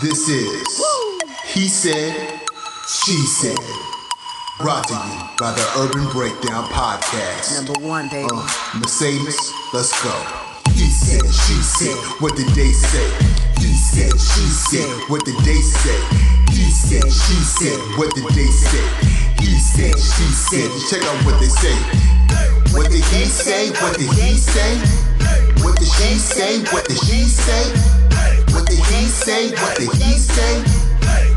This is He Said, She Said. Brought to you by the Urban Breakdown Podcast. Number one, baby. Uh, Mercedes, let's go. He said, she said, what did they say? He said, she said, what did they say? He said, she said, what did they say? He said, she said, check out what they say. What did he say? What did he say? What did she say? What did she say? What did he say? What did he say?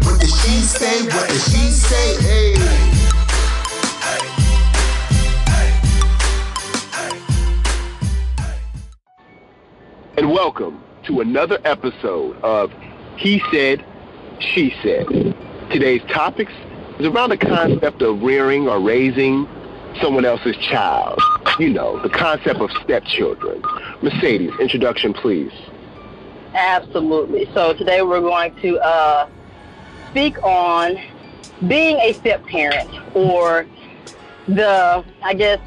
What did she say? What did she say? Hey. and welcome to another episode of He Said, She Said. Today's topics is around the concept of rearing or raising someone else's child. You know, the concept of stepchildren. Mercedes, introduction, please. Absolutely. So today we're going to uh, speak on being a step parent or the, I guess,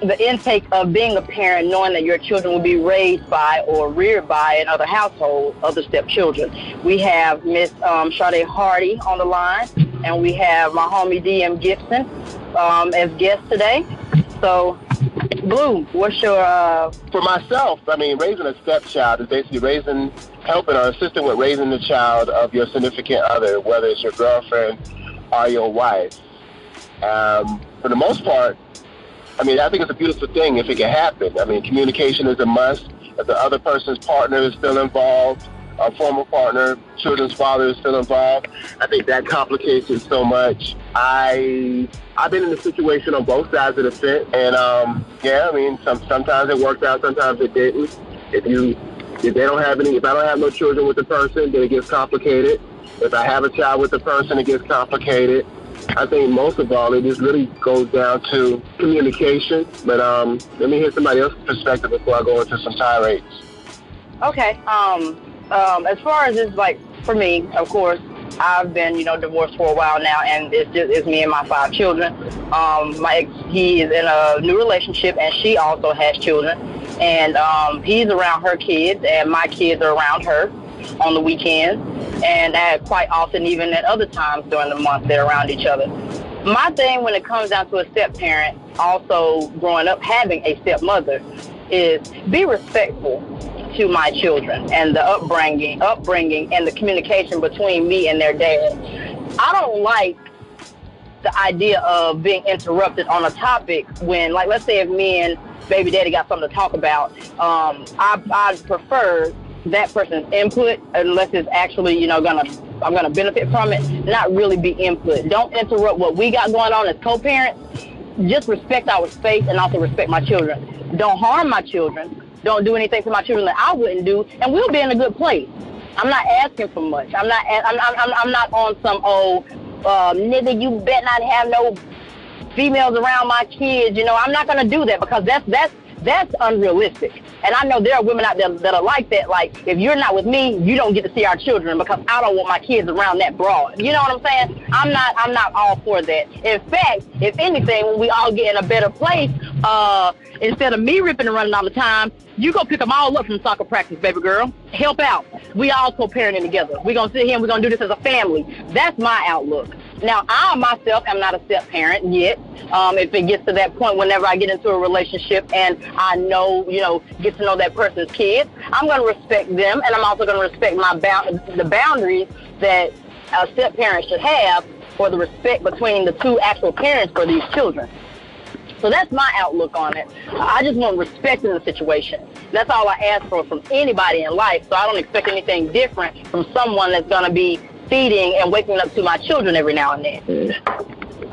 the intake of being a parent, knowing that your children will be raised by or reared by another household, other stepchildren. We have Miss um, Sade Hardy on the line, and we have my homie DM Gibson um, as guest today. So, Blue, what's your uh, For myself, I mean, raising a stepchild is basically raising, helping or assisting with raising the child of your significant other, whether it's your girlfriend or your wife. Um, for the most part, I mean, I think it's a beautiful thing if it can happen. I mean, communication is a must. If the other person's partner is still involved, a former partner, children's father is still involved, I think that complicates it so much. I I've been in a situation on both sides of the fence, and um, yeah, I mean, some sometimes it worked out, sometimes it didn't. If you if they don't have any, if I don't have no children with the person, then it gets complicated. If I have a child with the person, it gets complicated. I think most of all, it just really goes down to communication. But um, let me hear somebody else's perspective before I go into some tirades. Okay. Um, um, as far as it's like for me, of course, I've been you know divorced for a while now, and it's just it's me and my five children. Um, my ex, he is in a new relationship, and she also has children, and um, he's around her kids, and my kids are around her on the weekends, and uh, quite often even at other times during the month they're around each other. My thing when it comes down to a step parent, also growing up having a stepmother, is be respectful to my children and the upbringing, upbringing and the communication between me and their dad. I don't like the idea of being interrupted on a topic when, like, let's say if me and baby daddy got something to talk about, um, I I prefer that person's input unless it's actually you know gonna I'm gonna benefit from it. Not really be input. Don't interrupt what we got going on as co-parents. Just respect our space and also respect my children. Don't harm my children don't do anything to my children that I wouldn't do, and we'll be in a good place. I'm not asking for much. I'm not. I'm. I'm. I'm not on some old uh, nigga. You bet not have no females around my kids. You know, I'm not gonna do that because that's that's that's unrealistic. And I know there are women out there that are like that. Like, if you're not with me, you don't get to see our children because I don't want my kids around that broad. You know what I'm saying? I'm not. I'm not all for that. In fact, if anything, when we all get in a better place, uh, instead of me ripping and running all the time, you go pick them all up from soccer practice, baby girl. Help out. We all co-parenting together. We're to sit here and we're to do this as a family. That's my outlook. Now, I myself am not a step parent yet. Um, if it gets to that point, whenever I get into a relationship and I know, you know, get to know that person's kids, I'm going to respect them, and I'm also going to respect my bound the boundaries that a step parent should have for the respect between the two actual parents for these children. So that's my outlook on it. I just want respect in the situation. That's all I ask for from anybody in life. So I don't expect anything different from someone that's going to be feeding and waking up to my children every now and then.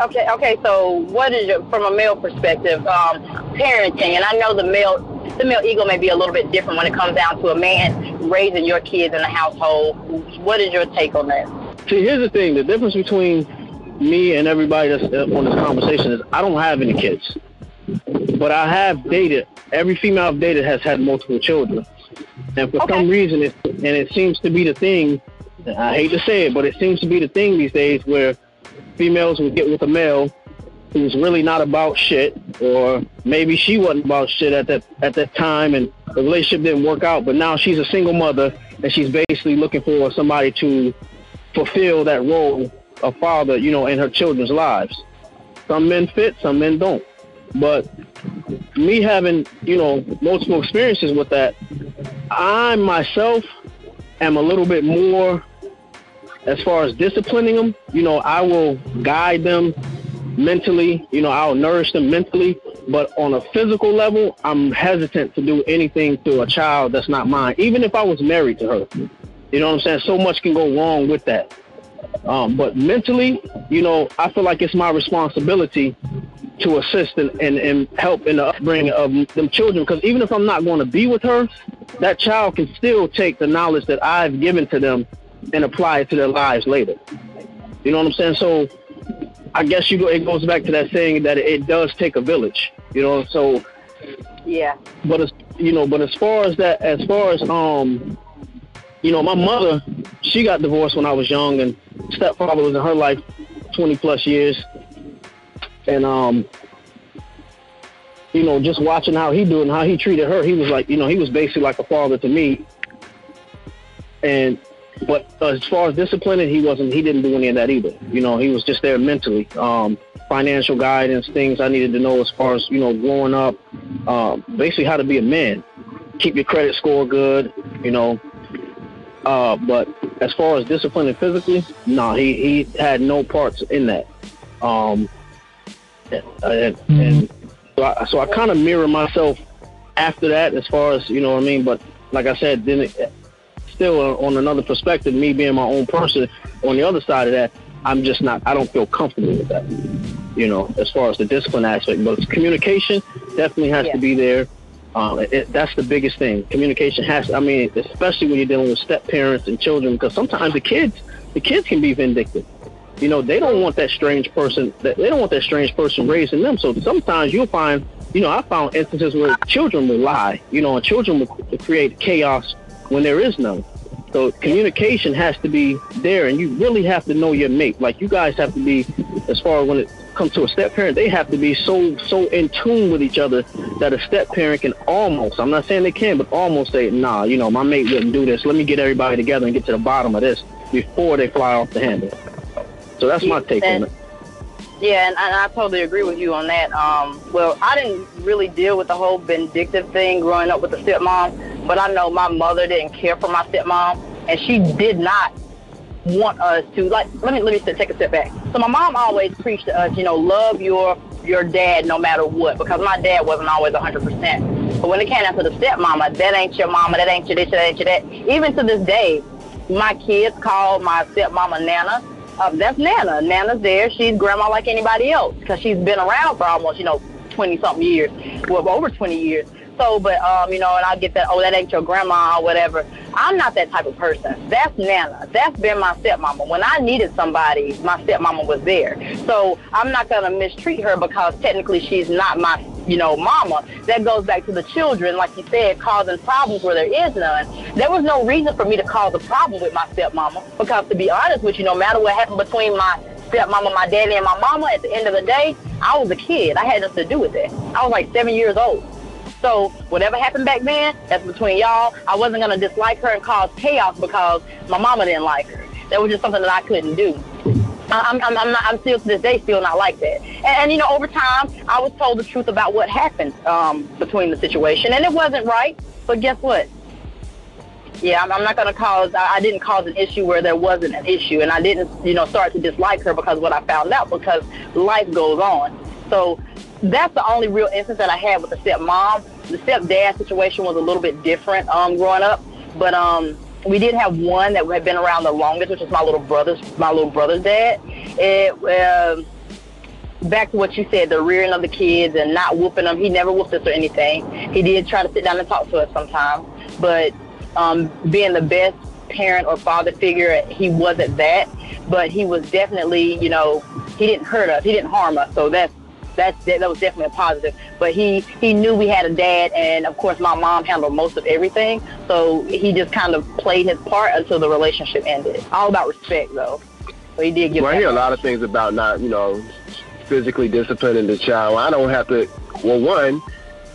Okay, okay. So what is your, from a male perspective, um, parenting? And I know the male, the male ego may be a little bit different when it comes down to a man raising your kids in a household. What is your take on that? See, here's the thing: the difference between me and everybody that's on this conversation is I don't have any kids, but I have dated. Every female I've dated has had multiple children, and for Okay. some reason, it, and it seems to be the thing. I hate to say it, but it seems to be the thing these days where females will get with a male, who's really not about shit, or maybe she wasn't about shit at that at that time, and the relationship didn't work out. But now she's a single mother, and she's basically looking for somebody to fulfill that role of father, you know, in her children's lives. Some men fit, some men don't. But me having, you know, multiple experiences with that, I myself am a little bit more as far as disciplining them. You know, I will guide them mentally, you know, I'll nourish them mentally, but on a physical level, I'm hesitant to do anything to a child that's not mine, even if I was married to her. You know what I'm saying? So much can go wrong with that. Um, but mentally, you know, I feel like it's my responsibility to assist and, and, and help in the upbringing of them children. Because even if I'm not going to be with her, that child can still take the knowledge that I've given to them and apply it to their lives later. You know what I'm saying? So I guess you go, it goes back to that saying that it does take a village. You know, so yeah. But as you know, but as far as that, as far as um, you know, my mother, she got divorced when I was young, and stepfather was in her life 20 plus years, and um, you know, just watching how he do and how he treated her, he was like, you know, he was basically like a father to me. And but as far as disciplining, he wasn't. He didn't do any of that either. You know, he was just there mentally. Um, financial guidance, things I needed to know as far as you know, growing up. Um, basically, how to be a man, keep your credit score good. You know, uh, but as far as disciplining physically, no, nah, he he had no parts in that. Um, and, mm-hmm. and so I, so I kind of mirror myself after that, as far as you know what I mean. But like I said, then it, still on another perspective, me being my own person, on the other side of that, I'm just not. I don't feel comfortable with that. You know, as far as the discipline aspect, but communication definitely has yeah. to be there. Um, it, that's the biggest thing. Communication has. I mean, especially when you're dealing with step parents and children, because sometimes the kids, the kids can be vindictive. You know, they don't want that strange person. That they don't want that strange person raising them. So sometimes you'll find, you know, I found instances where children will lie. You know, and children will create chaos when there is none. So communication has to be there, and you really have to know your mate. Like you guys have to be, as far as when it comes to a step parent, they have to be so so in tune with each other that a step parent can almost. I'm not saying they can, but almost say, "Nah, you know, my mate wouldn't do this. Let me get everybody together and get to the bottom of this before they fly off the handle." So that's my take on it. Yeah, and, and I totally agree with you on that. Um, well, I didn't really deal with the whole vindictive thing growing up with a stepmom, but I know my mother didn't care for my stepmom, and she did not want us to like. Let me let me take a step back. So my mom always preached to us, you know, love your your dad no matter what, because my dad wasn't always 100%. But when it came down to the stepmama, that ain't your mama, that ain't your this, that ain't your that. Even to this day, my kids call my stepmama Nana uh, that's Nana. Nana's there. She's grandma like anybody else because she's been around for almost, you know, 20 something years, well, over 20 years. So, but, um, you know, and I get that, oh, that ain't your grandma or whatever. I'm not that type of person. That's Nana. That's been my stepmama. When I needed somebody, my stepmama was there. So I'm not going to mistreat her because technically she's not my you know, mama. That goes back to the children, like you said, causing problems where there is none. There was no reason for me to cause a problem with my stepmama because, to be honest with you, no matter what happened between my stepmama, my daddy, and my mama, at the end of the day, I was a kid. I had nothing to do with that. I was like seven years old. So whatever happened back then, that's between y'all. I wasn't gonna dislike her and cause chaos because my mama didn't like her. That was just something that I couldn't do. I'm, I'm, I'm, not, I'm still to this day still not like that. And, and, you know, over time, I was told the truth about what happened um, between the situation, and it wasn't right. But guess what? Yeah, I'm, I'm not going to cause. I, I didn't cause an issue where there wasn't an issue, and I didn't, you know, start to dislike her because what I found out because life goes on. So that's the only real instance that I had with the stepmom. The stepdad situation was a little bit different um, growing up, but um, we did have one that had been around the longest, which was my little brother's my little brother's dad. It uh, back to what you said, the rearing of the kids and not whooping them. He never whooped us or anything. He did try to sit down and talk to us sometimes, but um, being the best parent or father figure, he wasn't that. But he was definitely, you know, he didn't hurt us, he didn't harm us. So that's that's that was definitely a positive. But he he knew we had a dad, and of course my mom handled most of everything. So he just kind of played his part until the relationship ended. All about respect, though. So he did give. Well, I hear a lot of things about not, you know, physically disciplining the child. I don't have to. Well, one,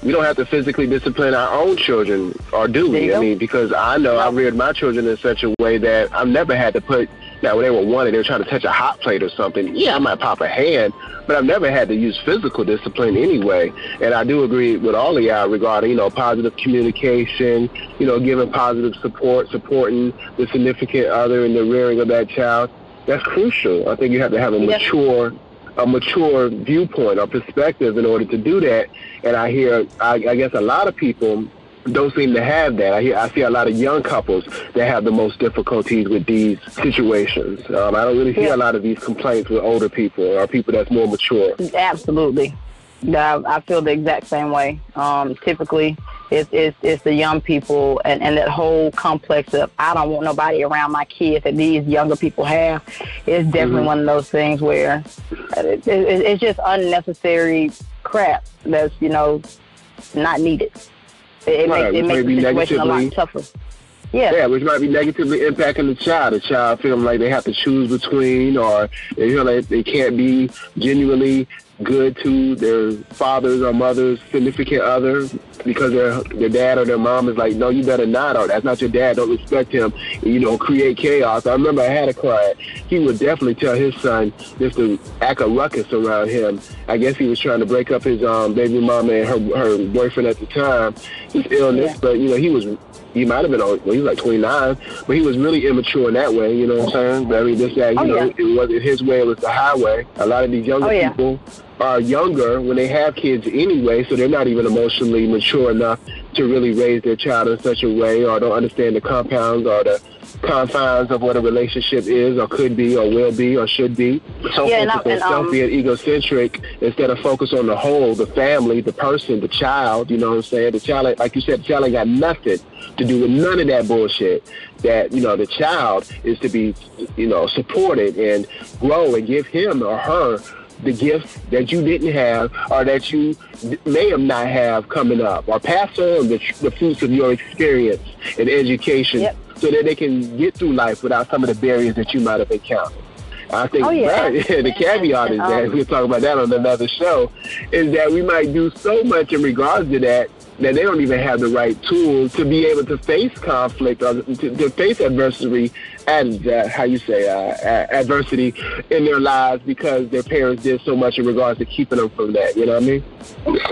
we don't have to physically discipline our own children, or do we? I mean, because I know I reared my children in such a way that I've never had to put. Now, when they were one and they were trying to touch a hot plate or something, yeah, I might pop a hand, but I've never had to use physical discipline anyway. And I do agree with all of y'all regarding, you know, positive communication, you know, giving positive support, supporting the significant other in the rearing of that child. That's crucial. I think you have to have a Yes. mature a mature viewpoint or perspective in order to do that. And I hear, I, I guess, a lot of people don't seem to have that. I hear, I see a lot of young couples that have the most difficulties with these situations. Um, I don't really hear Yeah. a lot of these complaints with older people or people that's more mature. Absolutely. I, I feel the exact same way. Um, typically, it's, it's, it's the young people and, and that whole complex of I don't want nobody around my kids that these younger people have. It's definitely Mhm. one of those things where it, it, it's just unnecessary crap that's, you know, not needed. It, it Right, makes, it makes the situation a lot tougher. Yeah. Yeah, which might be negatively impacting the child. The child feeling like they have to choose between, or they feel like they can't be genuinely good to their fathers or mothers, significant other, because their their dad or their mom is like, no, you better not, or that's not your dad. Don't respect him. You know, create chaos. I remember I had a client. He would definitely tell his son just to act a ruckus around him. I guess he was trying to break up his um, baby mama and her her boyfriend at the time. His illness, Yeah. but you know, he was he might have been on, well, he was like 29, but he was really immature in that way, you know what I'm saying? I mean, this guy, you Oh, know, yeah. it wasn't his way, it was the highway. A lot of these younger Oh, yeah. people are younger when they have kids anyway, so they're not even emotionally mature enough to really raise their child in such a way or don't understand the compounds or the confines of what a relationship is or could be or will be or should be. So Yeah, and focused on and, um, self being egocentric instead of focus on the whole, the family, the person, the child, you know what I'm saying? The child, like you said, the child ain't got nothing to do with none of that bullshit. That, you know, the child is to be, you know, supported and grow and give him or her the gift that you didn't have or that you may have not have coming up or pass on the, the fruits of your experience and education Yep. so that they can get through life without some of the barriers that you might have encountered. I think Oh, yeah. that, the caveat is Um, that we'll talk about that on another show, is that we might do so much in regards to that that they don't even have the right tools to be able to face conflict or to, to face adversity and uh, how you say uh, adversity in their lives because their parents did so much in regards to keeping them from that. You know what I mean?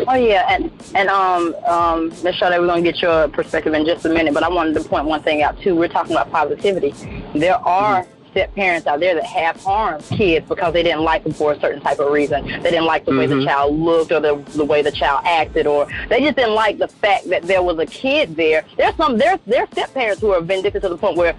Oh yeah, and and um um. Sade, we're gonna get your perspective in just a minute, but I wanted to point one thing out too. We're talking about positivity. There are step parents out there that have harmed kids because they didn't like them for a certain type of reason. They didn't like the way the Mhm. child looked or the the way the child acted, or they just didn't like the fact that there was a kid there. There's some there's there's step parents who are vindictive to the point where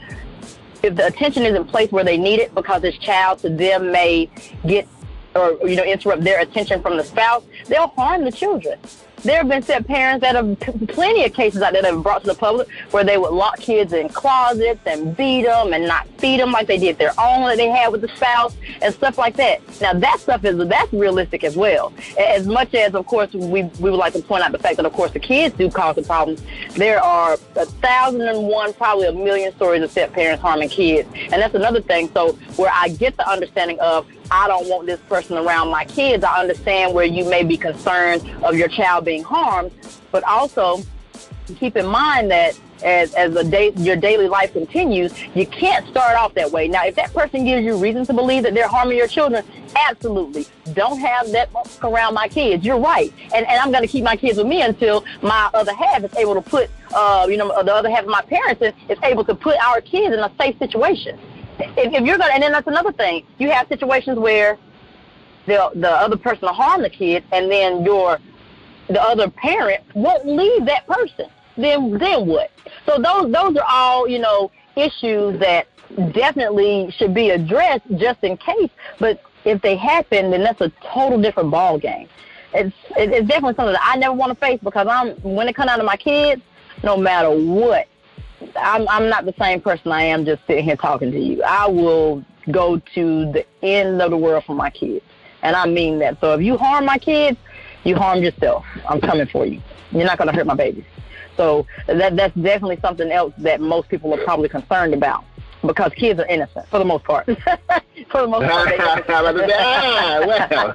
if the attention isn't placed where they need it because this child to them may get or you know interrupt their attention from the spouse, they'll harm the children. There have been step parents that have plenty of cases out there that have brought to the public where they would lock kids in closets and beat them and not feed them like they did their own that they had with the spouse and stuff like that. Now that stuff is that's realistic as well. As much as of course we we would like to point out the fact that of course the kids do cause the problems. There are a thousand and one, probably a million stories of step parents harming kids, and that's another thing. So where I get the understanding of I don't want this person around my kids. I understand where you may be concerned of your child being harmed, but also keep in mind that as, as a day, your daily life continues, you can't start off that way. Now, if that person gives you reason to believe that they're harming your children, absolutely. Don't have that around my kids. You're right. And, and I'm going to keep my kids with me until my other half is able to put, uh, you know, the other half of my parents is, is able to put our kids in a safe situation. If, if you're going to, and then that's another thing. You have situations where the, the other person will harm the kid and then your the other parent won't leave that person. Then then what? So those those are all you know issues that definitely should be addressed just in case. But if they happen, then that's a total different ball game. It's it's definitely something that I never want to face because I'm when it comes out of my kids, no matter what, I'm I'm not the same person I am just sitting here talking to you. I will go to the end of the world for my kids, and I mean that. So if you harm my kids, you harm yourself. I'm coming for you. You're not going to hurt my babies. So that that's definitely something else that most people are probably concerned about because kids are innocent for the most part. for the most part. ah, well,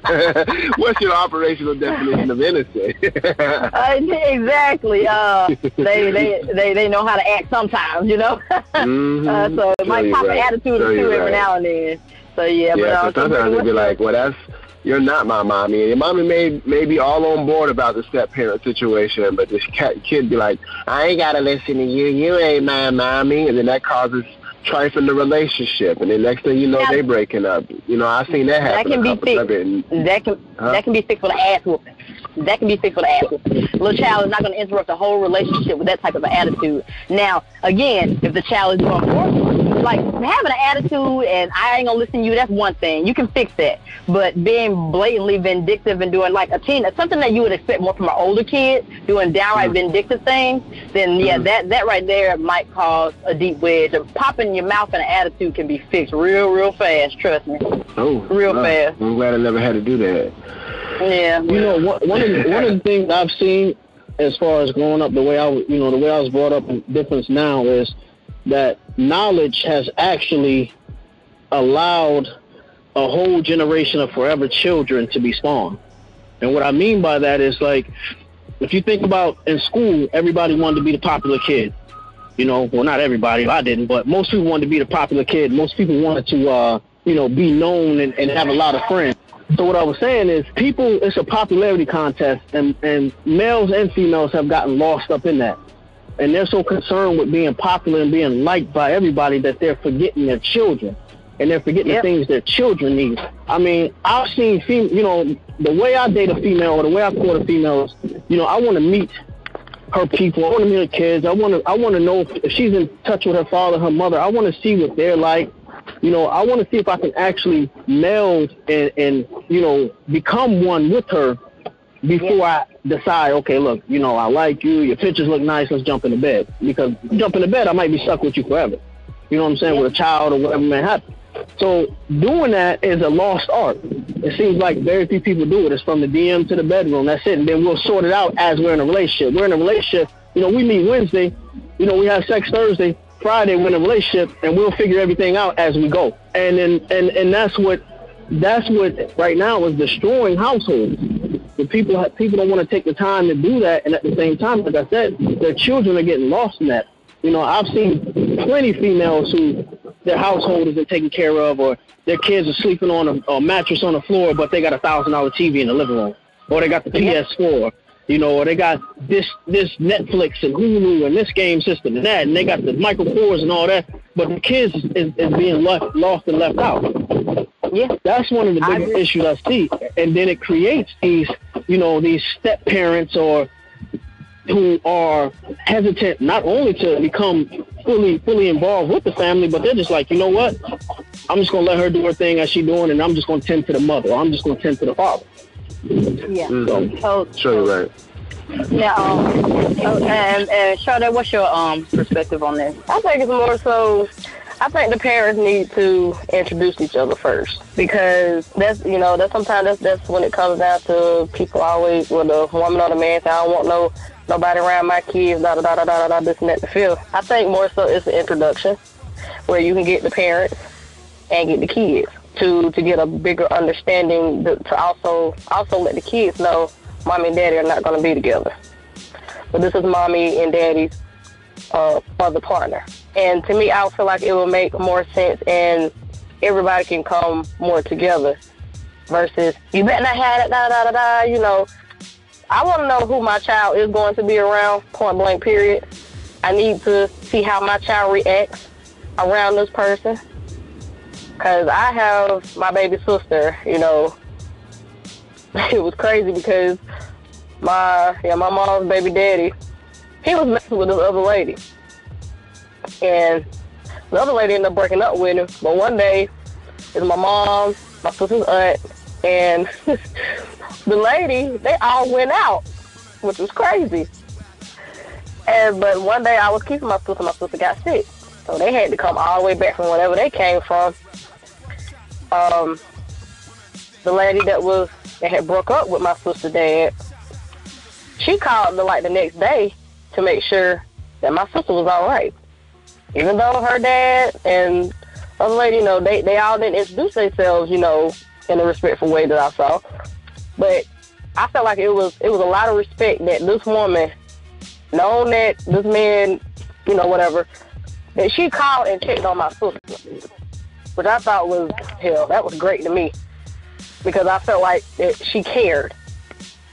what's your operational definition of innocent? uh, exactly. Uh, they, they they they know how to act sometimes, you know. mm-hmm. uh, so it might pop right. an attitude or two every right. now and then. So yeah, yeah. but uh, so sometimes they'd be like, "Well, that's you're not my mommy. And your mommy may may be all on board about the step parent situation, but this cat, kid be like, I ain't gotta listen to you. You ain't my mommy, and then that causes strife in the relationship, and the next thing you know, they breaking up. You know, I've seen that happen. That can be fixed. That can huh? that can be fixed with an ass whooping. That can be fixed with an ass whooping. Little child is not going to interrupt the whole relationship with that type of an attitude. Now, again, if the child is going forward like having an attitude and I ain't gonna listen to you, that's one thing. You can fix that. But being blatantly vindictive and doing like a teen, something that you would expect more from an older kid, doing downright mm-hmm. vindictive things, then yeah, mm-hmm. that that right there might cause a deep wedge. And Popping your mouth and an attitude can be fixed real, real fast. Trust me. Oh, real fast. I'm glad I never had to do that. Yeah. You know, one, one of the, one of the things I've seen as far as growing up, the way I you know the way I was brought up, and difference now is that knowledge has actually allowed a whole generation of forever children to be spawned. And what I mean by that is like, if you think about in school, everybody wanted to be the popular kid. You know, well, not everybody, I didn't, but most people wanted to be the popular kid. Most people wanted to, uh, you know, be known and, and have a lot of friends. So what I was saying is, people, it's a popularity contest, and, and males and females have gotten lost up in that and they're so concerned with being popular and being liked by everybody that they're forgetting their children and they're forgetting yep. the things their children need. I mean, I've seen, fem- you know, the way I date a female or the way I court a female is, you know, I want to meet her people. I want to meet her kids. I want to, I want to know if she's in touch with her father, her mother. I want to see what they're like. You know, I want to see if I can actually meld and, and you know, become one with her before yeah. I decide, okay, look, you know, I like you, your pictures look nice, let's jump in the bed. Because jump in the bed, I might be stuck with you forever. You know what I'm saying? Yeah. With a child or whatever may happen. So doing that is a lost art. It seems like very few people do it. It's from the DM to the bedroom. That's it. And then we'll sort it out as we're in a relationship. We're in a relationship. You know, we meet Wednesday. You know, we have sex Thursday. Friday, we're in a relationship, and we'll figure everything out as we go. And then, and and that's what that's what right now is destroying households but people people don't want to take the time to do that, and at the same time, like I said, their children are getting lost in that. You know, I've seen plenty of females who their household isn't taken care of, or their kids are sleeping on a, a mattress on the floor, but they got a thousand dollar TV in the living room, or they got the PS4, you know, or they got this this Netflix and Hulu and this game system and that, and they got the Michael Kors and all that, but the kids is, is, is being left lost and left out. Yeah, that's one of the biggest issues I see, and then it creates these, you know, these step parents or who are hesitant not only to become fully fully involved with the family, but they're just like, you know what, I'm just gonna let her do her thing as she doing, and I'm just gonna tend to the mother, or I'm just gonna tend to the father. Yeah. Mm-hmm. So, sure, right. Now, um, and, and Sade, what's your um perspective on this? I think it's more so I think the parents need to introduce each other first because that's you know that's sometimes that's that's when it comes down to people always with the woman or the man say I don't want no nobody around my kids da da da da da da this and that the feel. I think more so it's an introduction where you can get the parents and get the kids to to get a bigger understanding to also also let the kids know mommy and daddy are not going to be together. But this is mommy and daddy's uh, other partner. And to me, I feel like it will make more sense and everybody can come more together versus you better not have it, da da da da. You know, I want to know who my child is going to be around. Point blank. Period. I need to see how my child reacts around this person. Cause I have my baby sister. You know, it was crazy because my yeah my mom's baby daddy, he was messing with this other lady. And the other lady ended up breaking up with him. But one day, it's my mom, my sister's aunt, and the lady, they all went out, which was crazy. And but one day I was keeping my sister, my sister got sick. So they had to come all the way back from wherever they came from. Um, the lady that was that had broke up with my sister dad, she called the like the next day to make sure that my sister was all right even though her dad and other lady, you know, they they all didn't introduce themselves, you know, in a respectful way that I saw. But I felt like it was it was a lot of respect that this woman, knowing that this man, you know, whatever, that she called and checked on my sister, which I thought was hell. That was great to me because I felt like it, she cared.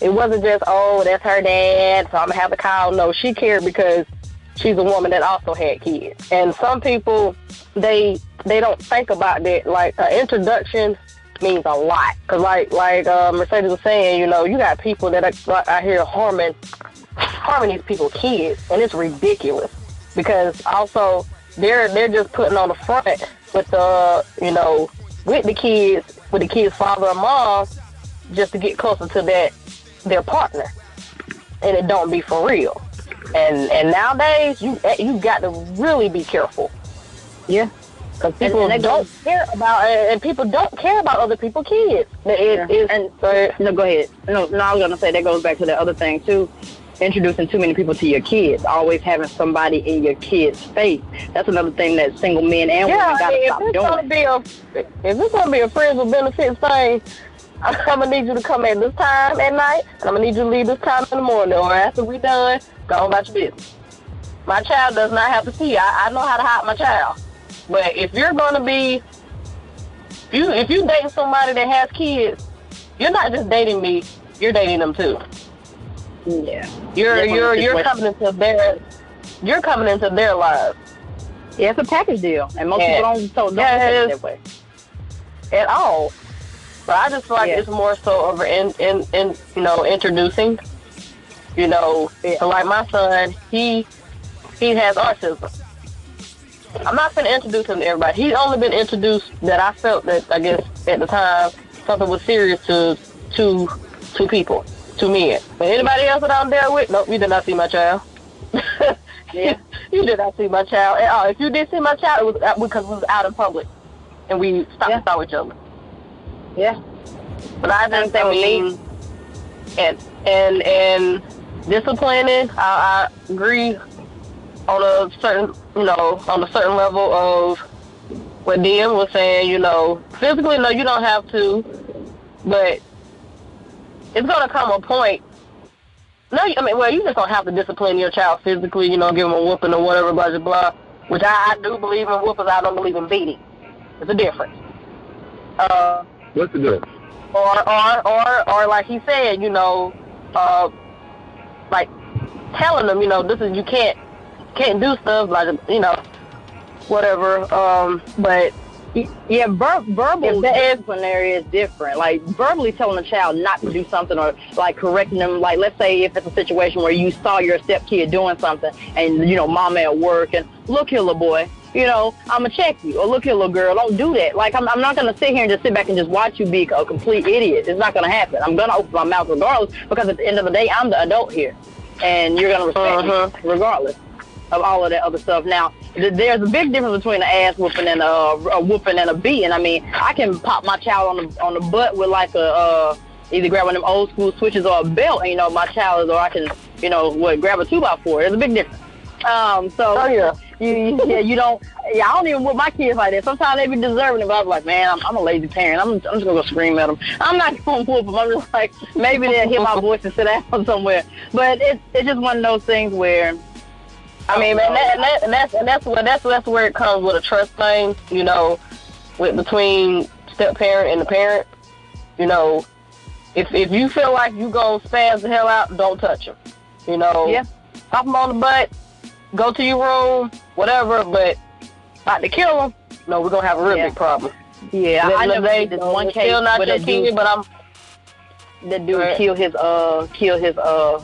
It wasn't just oh that's her dad, so I'm gonna have to call. No, she cared because she's a woman that also had kids. And some people they they don't think about that. Like an introduction means a lot. Cause like like uh, Mercedes was saying, you know, you got people that are out here harming harming these people kids, and it's ridiculous. Because also they're they're just putting on the front with the you know with the kids with the kids' father and mom just to get closer to that their partner, and it don't be for real. And and nowadays you eh, you got to really be careful. Yeah. Because people and, and don't goes, care about, eh, and people don't care about other people's kids. It, yeah. and so, no, go ahead. No, no, I was gonna say that goes back to the other thing too. Introducing too many people to your kids, always having somebody in your kid's face. That's another thing that single men and yeah, women gotta if stop it's doing. Gonna be a, if it's gonna be a friends with benefits thing, I'm gonna need you to come at this time at night, and I'm gonna need you to leave this time in the morning, or after we done, go on about your business. My child does not have to see. I, I know how to hide my child. But if you're gonna be, if you if you dating somebody that has kids, you're not just dating me. You're dating them too. Yeah. You're you're you're coming into their you're coming into their lives Yeah, it's a package deal, and most Yeah. people don't so don't Yeah, it that way. at all. But I just feel like Yeah. it's more so over in, in, in you know introducing. You know, so like my son, he he has autism. I'm not to introduce him to everybody. He's only been introduced that I felt that I guess at the time something was serious to two two people, two men. But anybody else that I'm there with, nope, you did not see my child. Yeah. you did not see my child at all. If you did see my child, it was because we was out in public and we stopped Yeah. and saw each other. Yeah. But I I with mean, and and and disciplining, I, I agree on a certain, you know, on a certain level of what DM was saying. You know, physically, no, you don't have to, but it's gonna come a point. No, I mean, well, you just don't have to discipline your child physically. You know, give them a whooping or whatever, blah blah blah. Which I, I do believe in whoopings. I don't believe in beating. It's a difference. Uh, What's the difference? or or or or like he said, you know, uh, like telling them, you know, this is you can't can't do stuff like you know, whatever. Um, but Yeah, ver- verbal If that is- disciplinary is different. Like verbally telling a child not to do something or like correcting them. Like let's say if it's a situation where you saw your stepkid doing something and you know mama at work and look here little boy, you know I'm gonna check you or look here little girl, don't do that. Like I'm, I'm not gonna sit here and just sit back and just watch you be a complete idiot. It's not gonna happen. I'm gonna open my mouth regardless because at the end of the day I'm the adult here, and you're gonna respect Uh-huh. me regardless of all of that other stuff. Now, th- there's a big difference between an ass whooping and a, a whooping and a beating. I mean, I can pop my child on the on the butt with like a uh, either grab one of them old school switches or a belt, and you know my child is, or I can you know what grab a two by four. There's a big difference. Um, so oh yeah, you, yeah you don't yeah I don't even whoop my kids like that. Sometimes they be deserving it, but I'm like man I'm, I'm a lazy parent. I'm I'm just gonna go scream at them. I'm not gonna whoop them. I'm just like maybe they'll hear my voice and sit down somewhere. But it's it's just one of those things where I mean, man, that, and, that, and that's and that's where that's that's where it comes with a trust thing, you know, with between step parent and the parent. You know, if if you feel like you gonna spaz the hell out, don't touch them. You know, Yeah. pop them on the butt, go to your room, whatever. But not to kill him, no, we're gonna have a real Yeah. big problem. yeah I, Let- they- this one case still not your kid, but I'm that dude Right. kill his uh kill his uh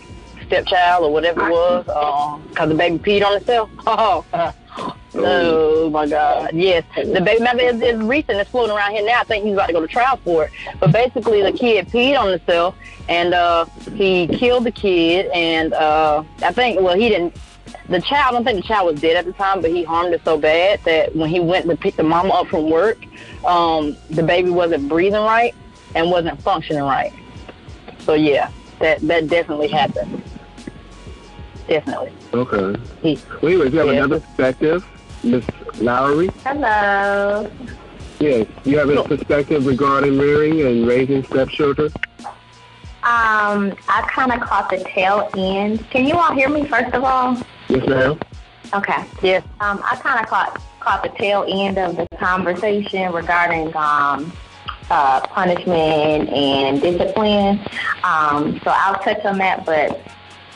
stepchild or whatever it was um cause the baby peed on itself. Oh. Oh my God! Yes, the baby. Remember, it's, it's recent. It's floating around here now. I think he's about to go to trial for it. But basically, the kid peed on himself, and uh, he killed the kid. And uh, I think, well, he didn't. The child. I don't think the child was dead at the time, but he harmed it so bad that when he went to pick the mama up from work, um, the baby wasn't breathing right and wasn't functioning right. So yeah, that that definitely happened. Definitely. Okay. He, Well, anyways, we have Yeah. another perspective. Miss Lowery. Hello. Yes, you have a perspective regarding rearing and raising stepchildren? Um, I kind of caught the tail end. Can you all hear me, first of all? Yes, ma'am. Okay. Yes. Um, I kind of caught caught the tail end of the conversation regarding um, uh, punishment and discipline. Um, so I'll touch on that, but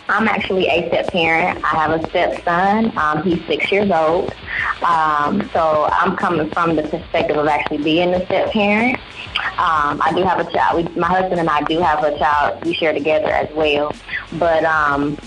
I'm actually a step parent. I have a stepson. Um, he's six years old. Um, so I'm coming from the perspective of actually being a step parent. Um, I do have a child. We, my husband and I do have a child. We share together as well. But um,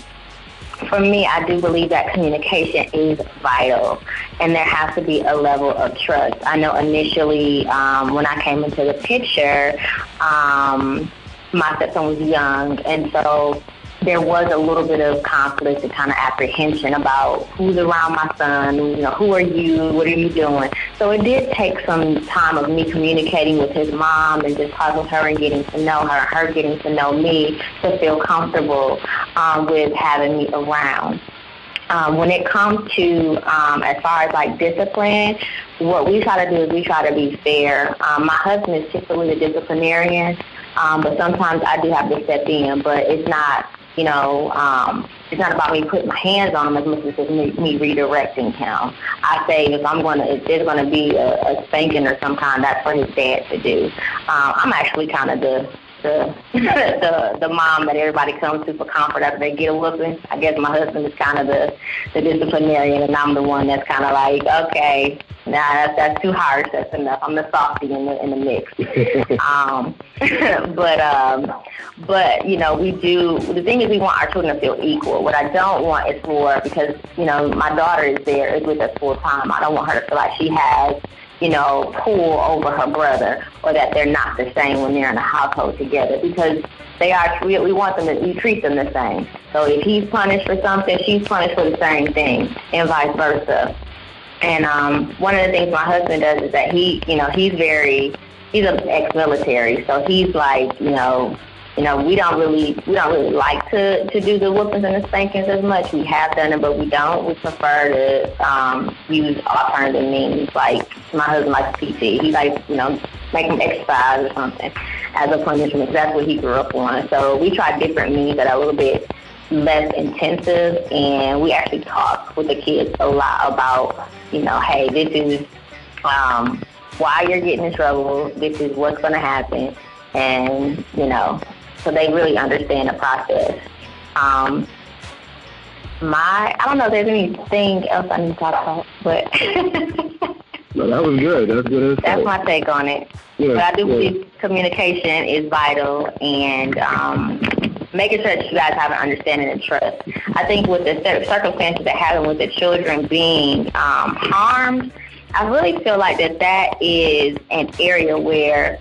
for me, I do believe that communication is vital, and there has to be a level of trust. I know initially um, when I came into the picture, um, my stepson was young, and so there was a little bit of conflict and kind of apprehension about who's around my son, you know, who are you, what are you doing? So it did take some time of me communicating with his mom and just talking with her and getting to know her, her getting to know me to feel comfortable um, with having me around. Um, when it comes to um, as far as like discipline, what we try to do is we try to be fair. Um, my husband is typically the disciplinarian, um, but sometimes I do have to step in, but it's not you know, um, it's not about me putting my hands on him as much as it's me, me redirecting him. I say if I'm gonna, if there's gonna be a, a spanking or some kind, that's for his dad to do. Um, I'm actually kind of the the the the mom that everybody comes to for comfort after they get a whooping. I guess my husband is kind of the the disciplinarian, and I'm the one that's kind of like, okay, nah, that's that's too harsh. That's enough. I'm the softy in the in the mix. um, but um, but you know, we do. The thing is, we want our children to feel equal. What I don't want is for because you know my daughter is there is with us full time. I don't want her to feel like she has you know, pull over her brother or that they're not the same when they're in a household together because they are, we, we want them to, we treat them the same. So if he's punished for something, she's punished for the same thing and vice versa. And um, one of the things my husband does is that he, you know, he's very, he's an ex-military, so he's like, you know, you know, we don't really we don't really like to to do the whoopings and the spankings as much. We have done it, but we don't. We prefer to um, use alternative means. Like my husband likes PT. He likes you know make him exercise or something as a punishment. That's what he grew up on. So we try different means that are a little bit less intensive, and we actually talk with the kids a lot about you know, hey, this is um, why you're getting in trouble. This is what's going to happen, and you know so they really understand the process. Um, my, I don't know if there's anything else I need to talk about, but. no, that was good. That's good. That's my take on it. Yeah, but I do yeah. believe communication is vital and um, making sure that you guys have an understanding and trust. I think with the circumstances that happen with the children being um, harmed, I really feel like that that is an area where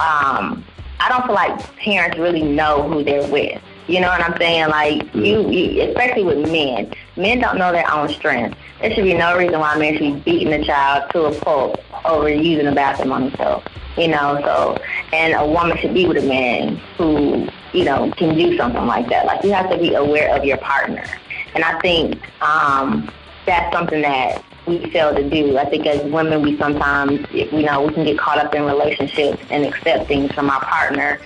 um, I don't feel like parents really know who they're with. You know what I'm saying? Like mm. you, you, especially with men. Men don't know their own strength. There should be no reason why men should be beating a child to a pulp over using the bathroom on himself. You know, so and a woman should be with a man who, you know, can do something like that. Like you have to be aware of your partner. And I think um that's something that we fail to do. I think as women, we sometimes, you know, we can get caught up in relationships and accept things from our partner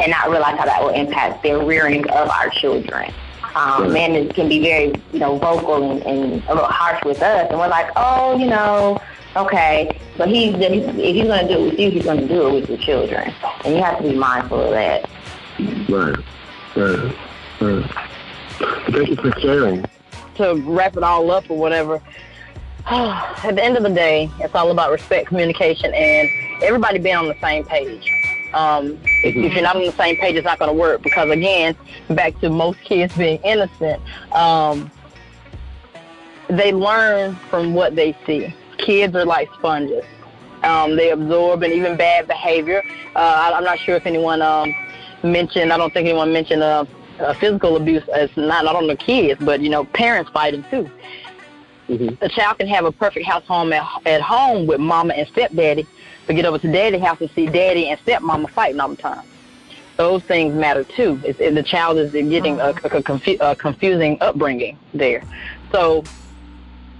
and not realize how that will impact their rearing of our children. Um, men can be very, you know, vocal and, and a little harsh with us, and we're like, oh, you know, okay, but he's if he's going to do it with you, he's going to do it with your children, and you have to be mindful of that. Right, right, right. Thank you for sharing. To wrap it all up or whatever, at the end of the day, it's all about respect, communication, and everybody being on the same page. Um, if, if, you're not on the same page, it's not going to work because, again, back to most kids being innocent, um, they learn from what they see. Kids are like sponges. Um, they absorb and even bad behavior. Uh, I, am not sure if anyone um, mentioned, I don't think anyone mentioned uh, uh, physical abuse as not, not on the kids, but, you know, parents fighting too. Mm-hmm. The child can have a perfect house home at, at home with mama and stepdaddy, but get over to daddy house and see daddy and stepmama fighting all the time. Those things matter too. It's, the child is getting a, a, confu- a confusing upbringing there. So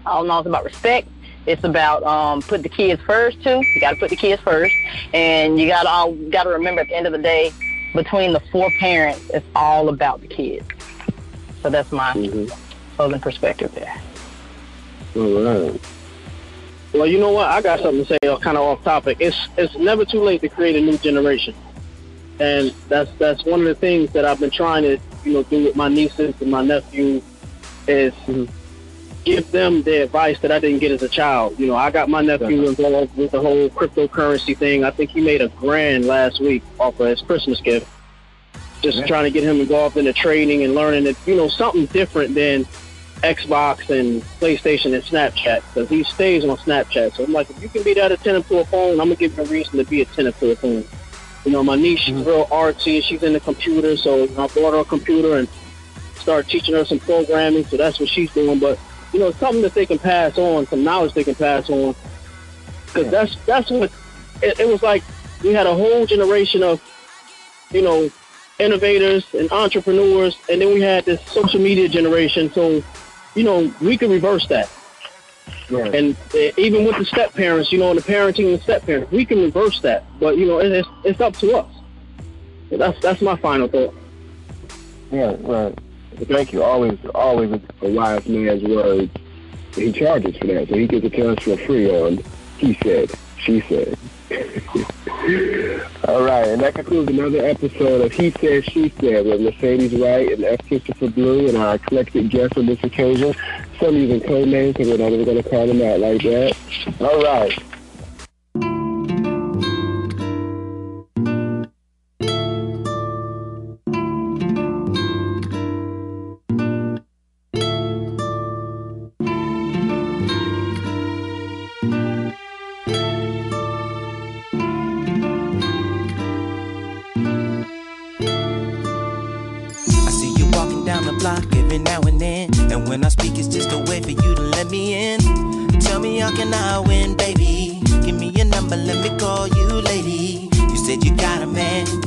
all in all, it's about respect. it's about um, put the kids first too. You got to put the kids first, and you got to all got to remember at the end of the day, between the four parents, it's all about the kids. So that's my mm-hmm. perspective there. All right. Well, you know what? I got something to say, uh, kind of off topic. It's it's never too late to create a new generation, and that's that's one of the things that I've been trying to you know do with my nieces and my nephew is give them the advice that I didn't get as a child. You know, I got my nephew involved with the whole cryptocurrency thing. I think he made a grand last week off of his Christmas gift. Just yeah. trying to get him involved in the trading and learning that, you know, something different than Xbox and PlayStation and Snapchat because he stays on Snapchat. So I'm like, if you can be that attentive to a phone, I'm gonna give you a reason to be attentive to a phone. You know, my niece, she's mm-hmm. real artsy. And she's in the computer, so I bought her a computer and started teaching her some programming. So that's what she's doing. But you know, something that they can pass on, some knowledge they can pass on. Because yeah. that's that's what it, it was like. We had a whole generation of, you know, innovators and entrepreneurs, and then we had this social media generation. So, you know, we could reverse that. Right. And uh, even with the step parents, you know, and the parenting and step parents, we can reverse that. But you know, it's it's up to us. That's that's my final thought. Yeah, right. Thank you. Always, always a wise man's words. He charges for that, so he gets a chance for free on. He said, she said. All right, and that concludes another episode of He Said, She Said with Mercedes Wright and F. Khristopher Blue and our eclectic guests on this occasion. Some using code names, so we're not even going to call them out like that. All right.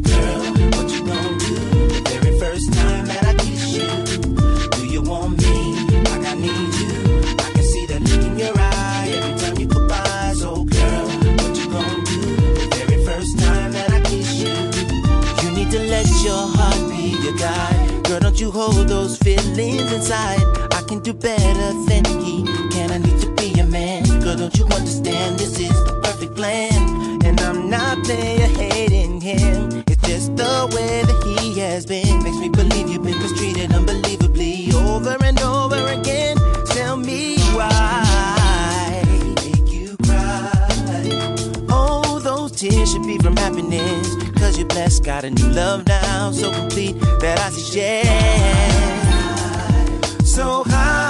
girl, what you gonna do the very first time that I kiss you? Do you want me like I need you? I can see that look in your eye every time you go by. So, girl, what you gonna do the very first time that I kiss you? You need to let your heart be your guide. Girl, don't you hold those feelings inside I can do better than he can. I need to be a man. Girl, don't you understand? This is the perfect plan. And I'm not there hating him. It's just the way that he has been. Makes me believe you've been mistreated unbelievably over and over again. Tell me why. Make you cry. Oh, those tears should be from happiness. Cause you're blessed, got a new love now. So complete that I suggest so high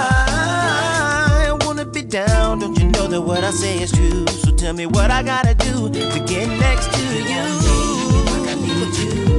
down. Don't you know that what I say is true? So tell me what I gotta do to get next to you. I got people too.